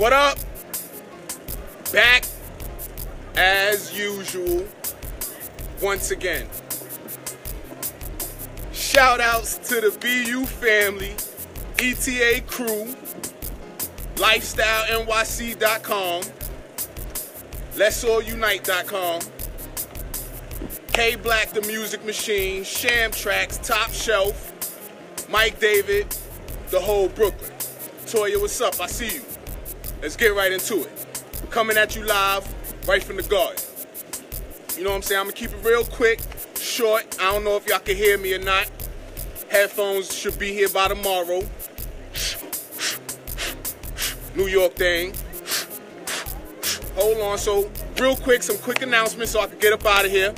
What up? Back as usual once again. Shout outs to the BU family, ETA crew, lifestylenyc.com, let's all unite.com, K Black the Music Machine, Sham Tracks, Top Shelf, Mike David, the whole Brooklyn. Toya, what's up? I see you. Let's get right into it. Coming at you live, right from the garden. You know what I'm saying? I'm gonna keep it real quick, short. I don't know if y'all can hear me or not. Headphones should be here by tomorrow. New York thing. Hold on, so real quick, some quick announcements so I can get up out of here.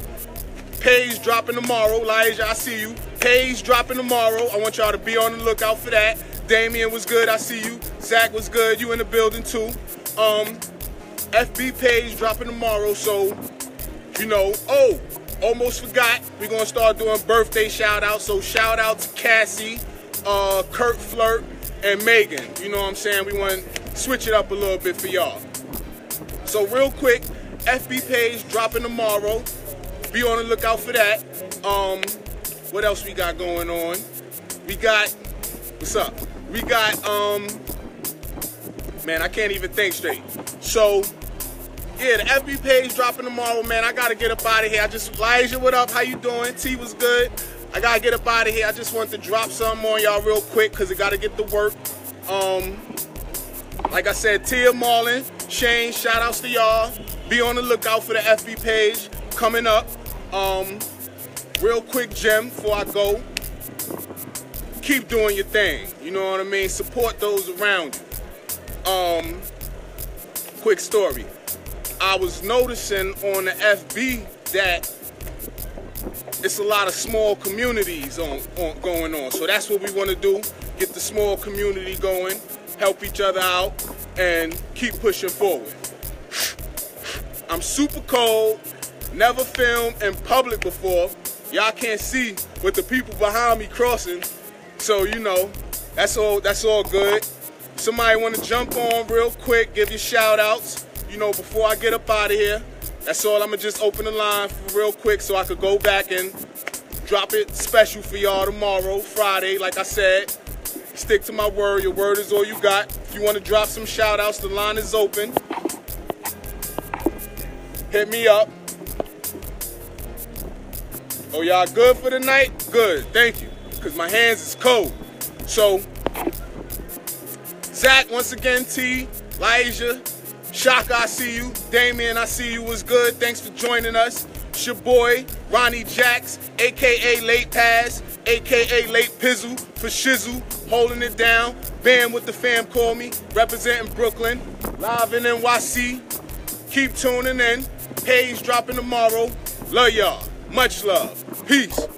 Page dropping tomorrow. Elijah, I see you. Page dropping tomorrow. I want y'all to be on the lookout for that. Damien was good. I see you. Zach was good. You in the building too. Um, FB page dropping tomorrow. So, you know, oh, almost forgot. We're gonna start doing birthday shout outs. So shout out to Cassie, uh, Kurt Flirt, and Megan. You know what I'm saying? We want to switch it up a little bit for y'all. So real quick, FB page dropping tomorrow. Be on the lookout for that. Um, what else we got going on? We got what's up? We got um man, I can't even think straight. So yeah, the FB page dropping tomorrow, man. I gotta get up out of here. I just Elijah, what up? How you doing? T was good. I gotta get up out of here. I just want to drop something on y'all real quick because it gotta get to work. Um, like I said, Tia Marlin, Shane, shout outs to y'all. Be on the lookout for the FB page coming up. Um, real quick Jim, before I go. Keep doing your thing. You know what I mean? Support those around you. Um, quick story. I was noticing on the FB that it's a lot of small communities on, on going on. So that's what we want to do. Get the small community going, help each other out, and keep pushing forward. I'm super cold, never filmed in public before. Y'all can't see with the people behind me crossing. So you know, that's all that's all good. Somebody wanna jump on real quick, give you shout outs, you know, before I get up out of here. That's all. I'ma just open the line real quick so I could go back and drop it special for y'all tomorrow, Friday, like I said. Stick to my word. Your word is all you got. If you want to drop some shout outs, the line is open. Hit me up. Oh, y'all good for the night? Good. Thank you. Because my hands is cold. So, Zach, once again, T, Elijah, Shaka, I see you. Damien, I see you. Was good. Thanks for joining us. It's your boy, Ronnie Jacks, aka Late Pass, aka Late Pizzle for Shizzle, holding it down. Band with the fam call me, representing Brooklyn, live in NYC. Keep tuning in. Page dropping tomorrow. Love y'all. Much love. Peace.